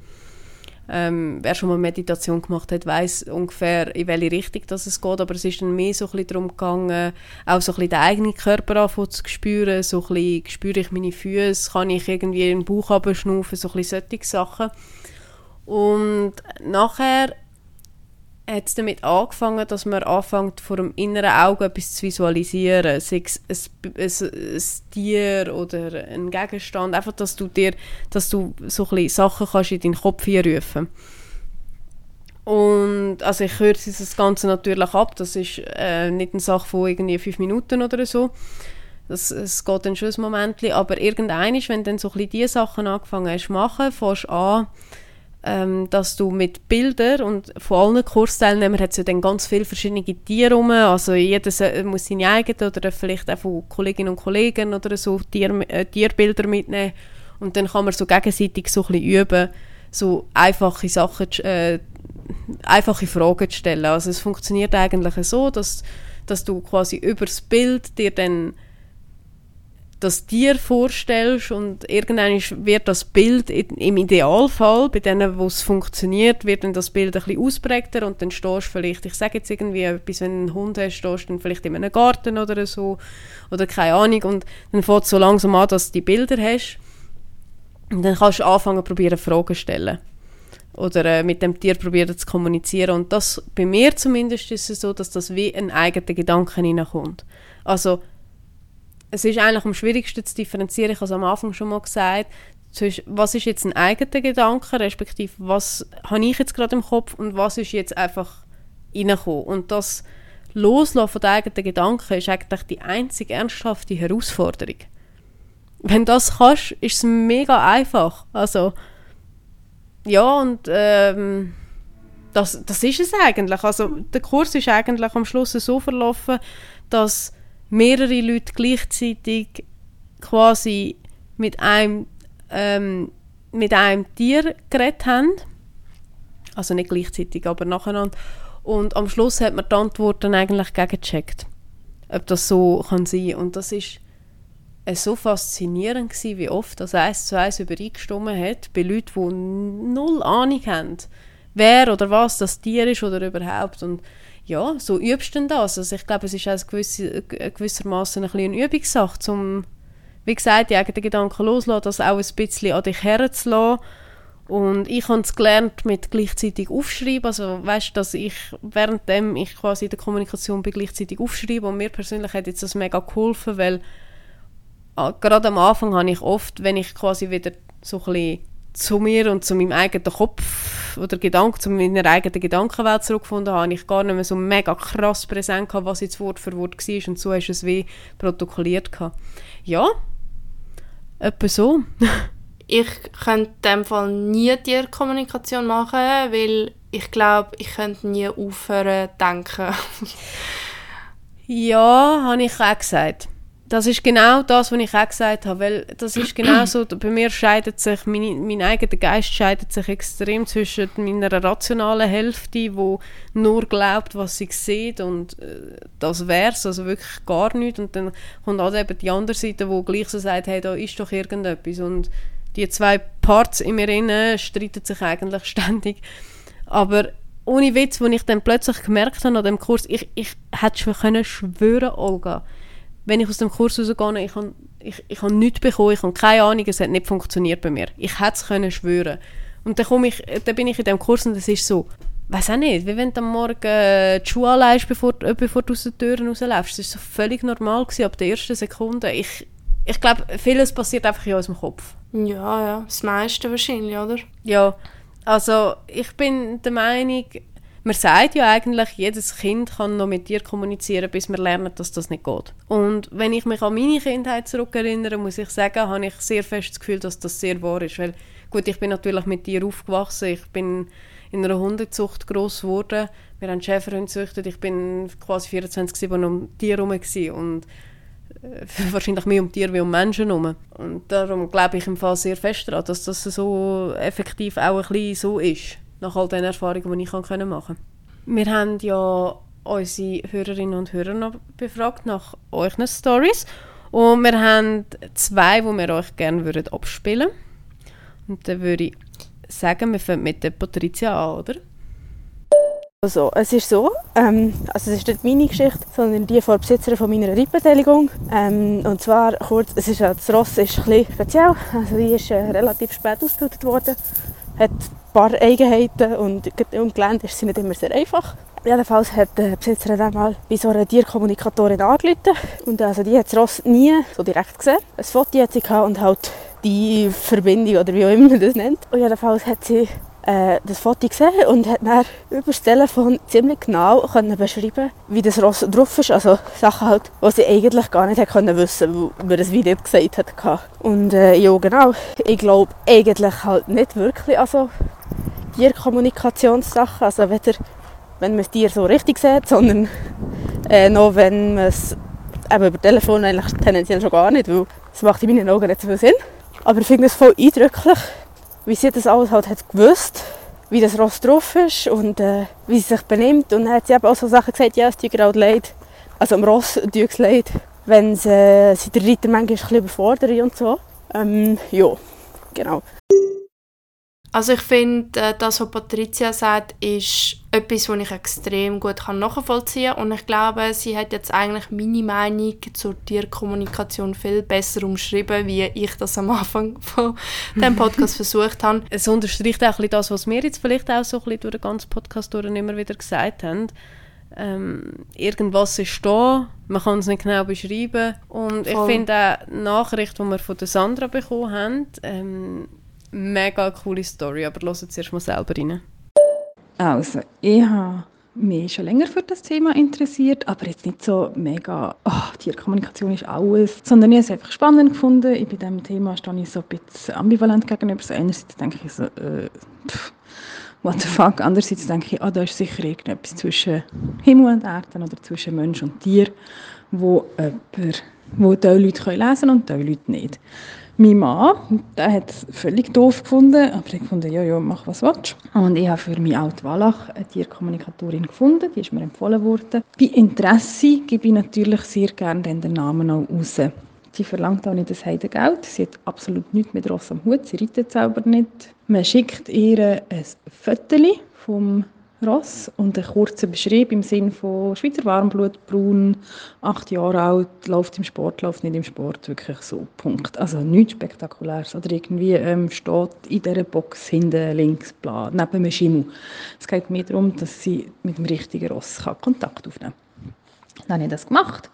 Ähm, wer schon mal Meditation gemacht hat, weiß ungefähr, in welche Richtung das es geht, aber es ist dann mehr so ein bisschen darum gegangen, auch so ein bisschen den eigenen Körper zu spüren, so ein bisschen, spüre ich meine Füße, kann ich irgendwie den Bauch abschnaufen, so ein bisschen solche Sachen. Und nachher hat es damit angefangen, dass man anfängt, vor dem inneren Auge etwas zu visualisieren. Sei es ein, ein, ein, Tier oder ein Gegenstand. Einfach, dass du dir, dass du so ein Sachen kannst in deinen Kopf hineinrufen und also ich höre das Ganze natürlich ab. Das ist äh, nicht eine Sache von irgendwie fünf Minuten oder so. Das, es geht dann schon ein Moment. Aber irgendein ist, wenn du dann so ein bisschen diese Sachen angefangen hast zu machen, fängst an, ähm, dass du mit Bildern und von allen Kursteilnehmern hat es ja dann ganz viele verschiedene Tiere rum, also jeder muss seine eigenen oder vielleicht auch von Kolleginnen und Kollegen oder so Tier, äh, Tierbilder mitnehmen und dann kann man so gegenseitig so ein bisschen üben, so einfache Sachen, äh, einfache Fragen zu stellen. Also es funktioniert eigentlich so, dass, dass du quasi über das Bild dir dann das Tier vorstellst und irgendwann wird das Bild im Idealfall, bei denen, wo es funktioniert, wird dann das Bild ein bisschen ausprägter und dann stehst du vielleicht, ich sage jetzt irgendwie etwas, wenn du einen Hund hast, stehst du dann vielleicht in einem Garten oder so oder keine Ahnung und dann fängt es so langsam an, dass du die Bilder hast und dann kannst du anfangen, probieren Fragen zu stellen oder äh, mit dem Tier probieren zu kommunizieren und das, bei mir zumindest ist es so, dass das wie ein eigener Gedanke hineinkommt. Also es ist eigentlich am schwierigsten zu differenzieren, ich habe es am Anfang schon mal gesagt, was ist jetzt ein eigener Gedanke, respektive was habe ich jetzt gerade im Kopf und was ist jetzt einfach reingekommen. Und das Loslassen den eigenen Gedanken ist eigentlich die einzige ernsthafte Herausforderung. Wenn das kannst, ist es mega einfach. Also, ja, und ähm, das, das ist es eigentlich. Also, der Kurs ist eigentlich am Schluss so verlaufen, dass mehrere Leute gleichzeitig quasi mit einem, ähm, mit einem Tier geredet haben. Also nicht gleichzeitig, aber nacheinander. Und am Schluss hat man die Antworten eigentlich gegengecheckt. Ob das so kann sein. Und das ist äh, so faszinierend gewesen, wie oft das eins zu eins übereingestimmt hat bei Leuten, die null Ahnung haben, wer oder was das Tier ist oder überhaupt. Und ja, so übst du das. Also ich glaube, es ist auch gewisse, gewissermaßen ein bisschen eine Übungssache, um, wie gesagt, die eigenen Gedanken loszulassen, das auch ein bisschen an dich herzulassen. Und ich habe es gelernt mit gleichzeitig aufschreiben, also weißt, dass ich währenddem ich quasi in der Kommunikation bin, gleichzeitig aufschreibe und mir persönlich hat jetzt das mega geholfen, weil ah, gerade am Anfang habe ich oft, wenn ich quasi wieder so ein bisschen zu mir und zu meinem eigenen Kopf oder Gedanken, zu meiner eigenen Gedankenwelt zurückgefunden habe, ich gar nicht mehr so mega krass präsent gehabt, was jetzt Wort für Wort war und so hast du es wie protokolliert gehabt. Ja, etwa so. ich könnte in dem Fall nie Tierkommunikation machen, weil ich glaube, ich könnte nie aufhören denken. ja, habe ich auch gesagt. Das ist genau das, was ich auch gesagt habe, weil das ist genau so, bei mir scheidet sich, mein, mein eigener Geist scheidet sich extrem zwischen meiner rationalen Hälfte, wo nur glaubt, was sie sieht und äh, das wär's, also wirklich gar nichts und dann kommt auch eben die andere Seite, wo gleich so sagt, hey, da ist doch irgendetwas. Und die zwei Parts in mir innen streiten sich eigentlich ständig, aber ohne Witz, wo ich dann plötzlich gemerkt habe an dem Kurs, ich, ich hätte schon können schwören, Olga, wenn ich aus dem Kurs rausgehe, ich habe ich, ich hab nichts bekommen, ich habe keine Ahnung, es hat nicht funktioniert bei mir. Ich hätte es können schwören. Und dann, komme ich, dann bin ich in dem Kurs und es ist so, weiß auch nicht, wie wenn du am Morgen äh, die Schuhe anlegst, bevor, bevor du aus den Türen rausläufst. Das war so völlig normal gewesen, ab der ersten Sekunde. Ich, ich glaube, vieles passiert einfach in unserem Kopf. Ja, ja, das meiste wahrscheinlich, oder? Ja, also ich bin der Meinung, man sagt ja eigentlich, jedes Kind kann noch mit dir kommunizieren, bis man lernt, dass das nicht geht. Und wenn ich mich an meine Kindheit zurückerinnere, muss ich sagen, habe ich sehr fest das Gefühl, dass das sehr wahr ist. Weil, gut, ich bin natürlich mit dir aufgewachsen, ich bin in einer Hundezucht groß geworden, wir haben Schäferhunde gezüchtet, ich bin quasi 24-7 um Tiere herum und äh, wahrscheinlich mehr um Tiere wie um Menschen herum. Und darum glaube ich im Fall sehr fest daran, dass das so effektiv auch ein bisschen so ist nach all den Erfahrungen, die ich machen konnte. Wir haben ja unsere Hörerinnen und Hörer noch befragt nach euren Stories und wir haben zwei, die wir euch gerne würden abspielen würden. Und dann würde ich sagen, wir fangen mit der Patricia an, oder? Also, es ist so, ähm, also es ist nicht meine Geschichte, sondern die von Besitzerin von meiner Reitbeteiligung. Ähm, und zwar kurz, es ist, das Ross ist ein bisschen speziell, also die ist äh, relativ spät ausgebildet worden hat paar Eigenheiten und im Gelände ist sie nicht immer sehr einfach. Jedenfalls hat der Besitzer dann mal bei so einer Tierkommunikatorin angerufen und also die hat das Ross nie so direkt gesehen. Ein Foto hat sie und halt die Verbindung oder wie auch immer man das nennt. Und jedenfalls hat sie äh, das Foto gesehen und hat dann über das Telefon ziemlich genau können beschreiben wie das Ross drauf ist. Also Sachen halt, die sie eigentlich gar nicht können wissen weil das Video gesagt hat. Und äh, ja, genau. Ich glaube eigentlich halt nicht wirklich an so Tierkommunikationssachen. Also weder wenn man das Tier so richtig sieht, sondern äh, noch wenn man es eben über Telefon eigentlich tendenziell schon gar nicht, weil es macht in meinen Augen nicht so viel Sinn. Aber ich finde es voll eindrücklich, wie sie das alles halt hat gewusst, wie das Ross drauf ist und äh, wie sie sich benimmt. Und dann hat sie eben auch so Sachen gesagt, ja, es tut gerade leid, also am Ross tut es leid, wenn sie, äh, sie den Reiter manchmal ein bisschen überfordern und so. Ähm, ja, genau. Also ich finde, äh, das, was Patricia sagt, ist etwas, was ich extrem gut nachvollziehen kann. Und ich glaube, sie hat jetzt eigentlich meine Meinung zur Tierkommunikation viel besser umschrieben, wie ich das am Anfang von dem Podcast versucht habe. Es unterstreicht auch ein bisschen das, was wir jetzt vielleicht auch so ein bisschen durch den ganzen Podcast durch immer wieder gesagt haben. Ähm, irgendwas ist da, man kann es nicht genau beschreiben. Und ich finde auch die Nachricht, die wir von der Sandra bekommen haben, ähm, mega coole Story, aber lasst zuerst mal selber rein. Also, ich habe mich schon länger für das Thema interessiert, aber jetzt nicht so mega, oh, Tierkommunikation ist alles, sondern ich habe es einfach spannend gefunden. Ich bei diesem Thema stehe ich so ein bisschen ambivalent gegenüber. So einerseits denke ich so, äh, pff, what the fuck, andererseits denke ich, ah, da ist sicher irgendetwas zwischen Himmel und Erde oder zwischen Mensch und Tier, wo, jemand, wo die Leute lesen können und die Leute nicht. Mein Mann, der hat es völlig doof gefunden, aber ich fand, ja, ja, mach was willst. Und ich habe für mein Alt Wallach eine Tierkommunikatorin gefunden, die ist mir empfohlen worden. Bei Interesse gebe ich natürlich sehr gerne den Namen auch raus. Sie verlangt auch nicht das Heidengeld. Sie hat absolut nichts mit Ross am Hut. Sie reitet selber nicht. Man schickt ihr ein Foto vom Ross und einen kurzen Beschrieb im Sinne von Schweizer Warmblut, braun, acht Jahre alt, läuft im Sport, läuft nicht im Sport, wirklich so, Punkt. Also nichts Spektakuläres oder irgendwie ähm, steht in dieser Box hinten links, neben einem Schimmel. Es geht mir darum, dass sie mit dem richtigen Ross Kontakt aufnehmen kann. Dann habe ich das gemacht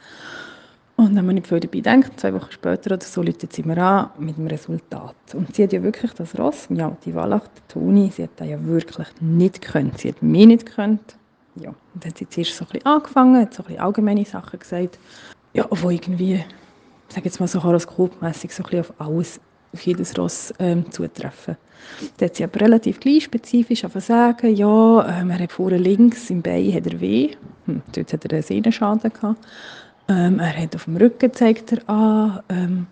und dann habe ich viel dabei gedacht, zwei Wochen später oder so läutet sie mir an mit dem Resultat. Und sie hat ja wirklich das Ross, ja, die Wallach, die Toni, sie hat das ja wirklich nicht gekannt. Sie hat mich nicht gekannt. Ja, und dann hat sie zuerst so ein bisschen angefangen, hat so ein bisschen allgemeine Sachen gesagt, ja, wo irgendwie, ich sage jetzt mal so horoskopmässig, so ein bisschen auf alles, auf jedes Ross ähm, zutreffen. Dann hat sie aber relativ gleich spezifisch sagen, ja, ähm, er hat vorne links im Bein hat er weh, hm, dort hat er einen Sehnenschaden gehabt. Ähm, er hat auf dem Rücken zeigt er an. Ähm,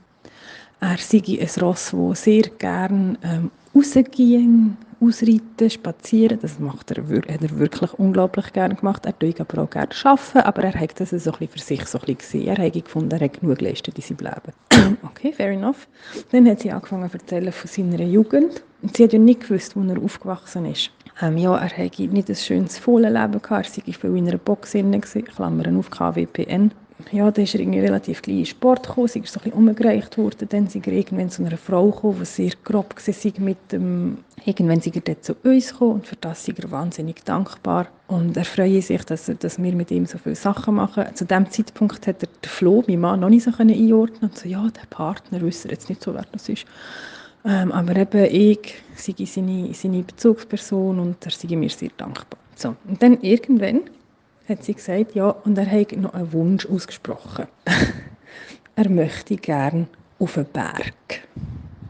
er sei ein Ross, das sehr gerne ähm, rausging, ausreiten, spazieren. Das macht er, hat er wirklich unglaublich gerne gemacht. Er tut aber auch gerne arbeiten, aber er hat das so für sich so gesehen. Er hat gefunden, er hat genug geleistet in seinem Leben. okay, fair enough. Dann hat sie angefangen zu erzählen von seiner Jugend. Und sie hat ja nicht gewusst, wo er aufgewachsen ist. ähm, ja, er hätte nicht ein schönes Fohlenleben gehabt, er sei viel in einer Box Klammern auf KWPN ja, dann ist er irgendwie relativ gleich in Sport gekommen, ist so ein umgereicht worden. Dann sind er irgendwann zu einer Frau gekommen, die sehr grob war mit dem... Irgendwann sind er dann zu uns gekommen und für das sind er wahnsinnig dankbar. Und er freut sich, dass, dass wir mit ihm so viele Sachen machen. Zu dem Zeitpunkt hat er den Flo, mein Mann, noch nicht so einordnen und so, ja, der Partner wüsste jetzt nicht so, wer das ist. Ähm, aber eben ich sei seine, seine Bezugsperson und er sei mir sehr dankbar. So, und dann irgendwann hat sie gesagt, ja, und er hat noch einen Wunsch ausgesprochen. er möchte gern auf einen Berg.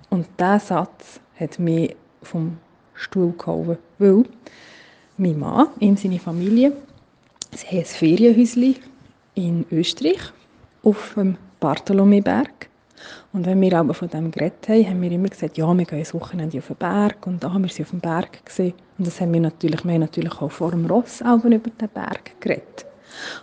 Und dieser Satz hat mich vom Stuhl gehauen, weil mein Mann und seine Familie, sie haben ein Ferienhäuschen in Österreich auf dem Bartholomäberg. Und wenn wir aber von dem geredet haben, haben wir immer gesagt, ja, wir gehen ein Wochenende auf den Berg. Und da haben wir sie auf dem Berg gesehen. Und das haben wir natürlich, wir haben natürlich auch vor dem Ross über den Berg geredet.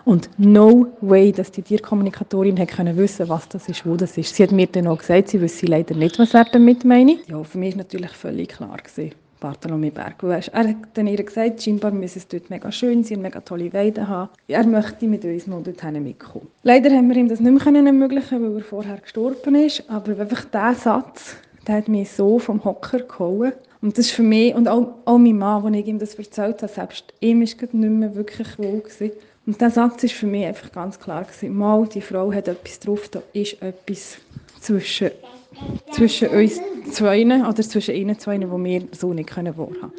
Und no way, dass die Tierkommunikatorin hat können wissen, was das ist, wo das ist. Sie hat mir dann auch gesagt, sie wüsste leider nicht, was er damit meine. Ja, für mich war natürlich völlig klar gewesen. Bartholomew Berg. Er hat dann ihr gesagt, scheinbar müsse es dort mega schön sein, mega tolle Weiden haben. Er möchte mit uns mal dorthin mitkommen. Leider haben wir ihm das nicht mehr ermöglichen weil er vorher gestorben ist. Aber einfach dieser Satz, der hat mich so vom Hocker gehauen. Und das ist für mich, und auch, auch mein Mann, als ich ihm das erzählt habe, selbst ihm war es nicht mehr wirklich wohl. Gewesen. Und dieser Satz war für mich einfach ganz klar. Gewesen. Mal, die Frau hat etwas drauf, da ist etwas zwischen, zwischen uns zwei oder zwischen ihnen zwei, die wir so nicht können wahrhaben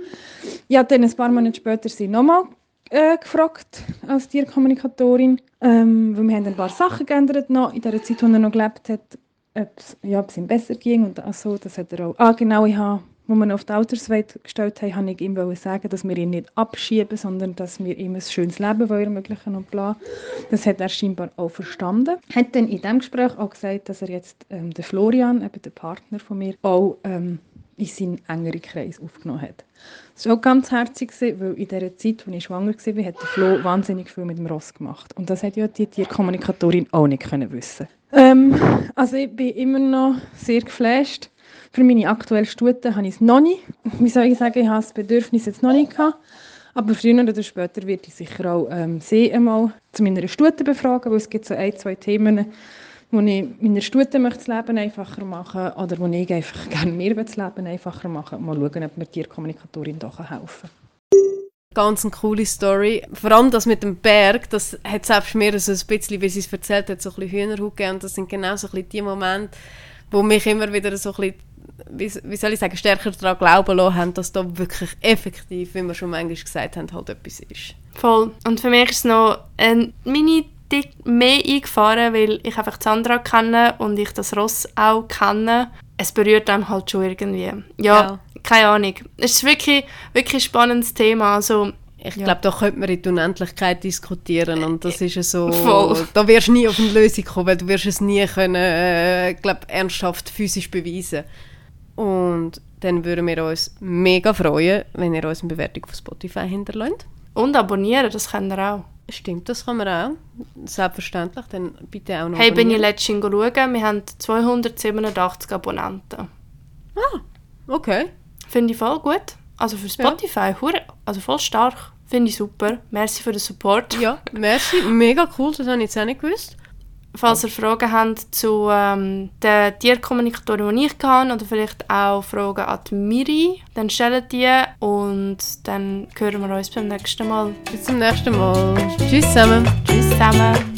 Ja, dann ein paar Monate später sind nochmal äh, gefragt als Tierkommunikatorin, ähm, weil wir haben ein paar Sachen geändert noch in der Zeit, der er noch gelebt hat, ob es, ja, ihm besser ging und so, das hat er auch. Ah, ich habe wo wir auf die Alterswelt gestellt haben, wollte ich ihm sagen, dass wir ihn nicht abschieben, sondern dass wir ihm ein schönes Leben ermöglichen und bla. Das hat er scheinbar auch verstanden. Er Hat dann in diesem Gespräch auch gesagt, dass er jetzt ähm, den Florian, eben den Partner von mir, auch ähm, in seinen engeren Kreis aufgenommen hat. Das war auch ganz herzig, weil in der Zeit, als ich schwanger war, hat der Flo wahnsinnig viel mit dem Ross gemacht. Und das hat ja die Tierkommunikatorin auch nicht können wissen. Ähm, also ich bin immer noch sehr geflasht für meine aktuelle Stute habe ich es noch nicht. Wie soll ich sagen, ich habe das Bedürfnis jetzt noch nicht gehabt. Aber früher oder später werde ich sicher auch ähm, sie einmal zu meiner Stute befragen, weil es gibt so ein, zwei Themen, wo ich meiner Stute möchte das Leben einfacher machen oder wo ich einfach gerne mir das Leben einfacher machen Mal schauen, ob mir die Kommunikatorin da helfen kann. Ganz eine coole Story. Vor allem das mit dem Berg, das hat selbst mir so ein bisschen, wie sie es erzählt hat, so ein bisschen Hühnerhaut gegeben. Und das sind genau so ein bisschen die Momente, wo mich immer wieder so ein bisschen wie, wie soll ich sagen, stärker daran glauben lassen haben, dass da wirklich effektiv, wie wir schon manchmal gesagt haben, halt etwas ist. Voll. Und für mich ist es noch ein mini Tick mehr eingefahren, weil ich einfach Sandra kenne und ich das Ross auch kenne. Es berührt einem halt schon irgendwie. Ja, ja. keine Ahnung. Es ist wirklich, wirklich ein spannendes Thema. Also, ich ja. glaube, da könnte man in die Unendlichkeit diskutieren und das ist so, Voll. da wirst du nie auf eine Lösung kommen, weil du wirst es nie können, äh, glaub, ernsthaft physisch beweisen. Und dann würden wir uns mega freuen, wenn ihr uns eine Bewertung auf Spotify hinterlässt. Und abonnieren, das könnt ihr auch. Stimmt, das kann man auch. Selbstverständlich, dann bitte auch noch Hey, bin ich letztens schauen, wir haben 287 Abonnenten. Ah, okay. Finde ich voll gut. Also für Spotify, ja. also voll stark. Finde ich super. Merci für den Support. Ja, merci. Mega cool, das habe ich jetzt auch nicht gewusst. Falls ihr Fragen habt zu ähm, den Tierkommunikatoren, die ich kann, oder vielleicht auch Fragen an die Miri, dann stellt die und dann hören wir uns beim nächsten Mal. Bis zum nächsten Mal. Tschüss zusammen. Tschüss zusammen.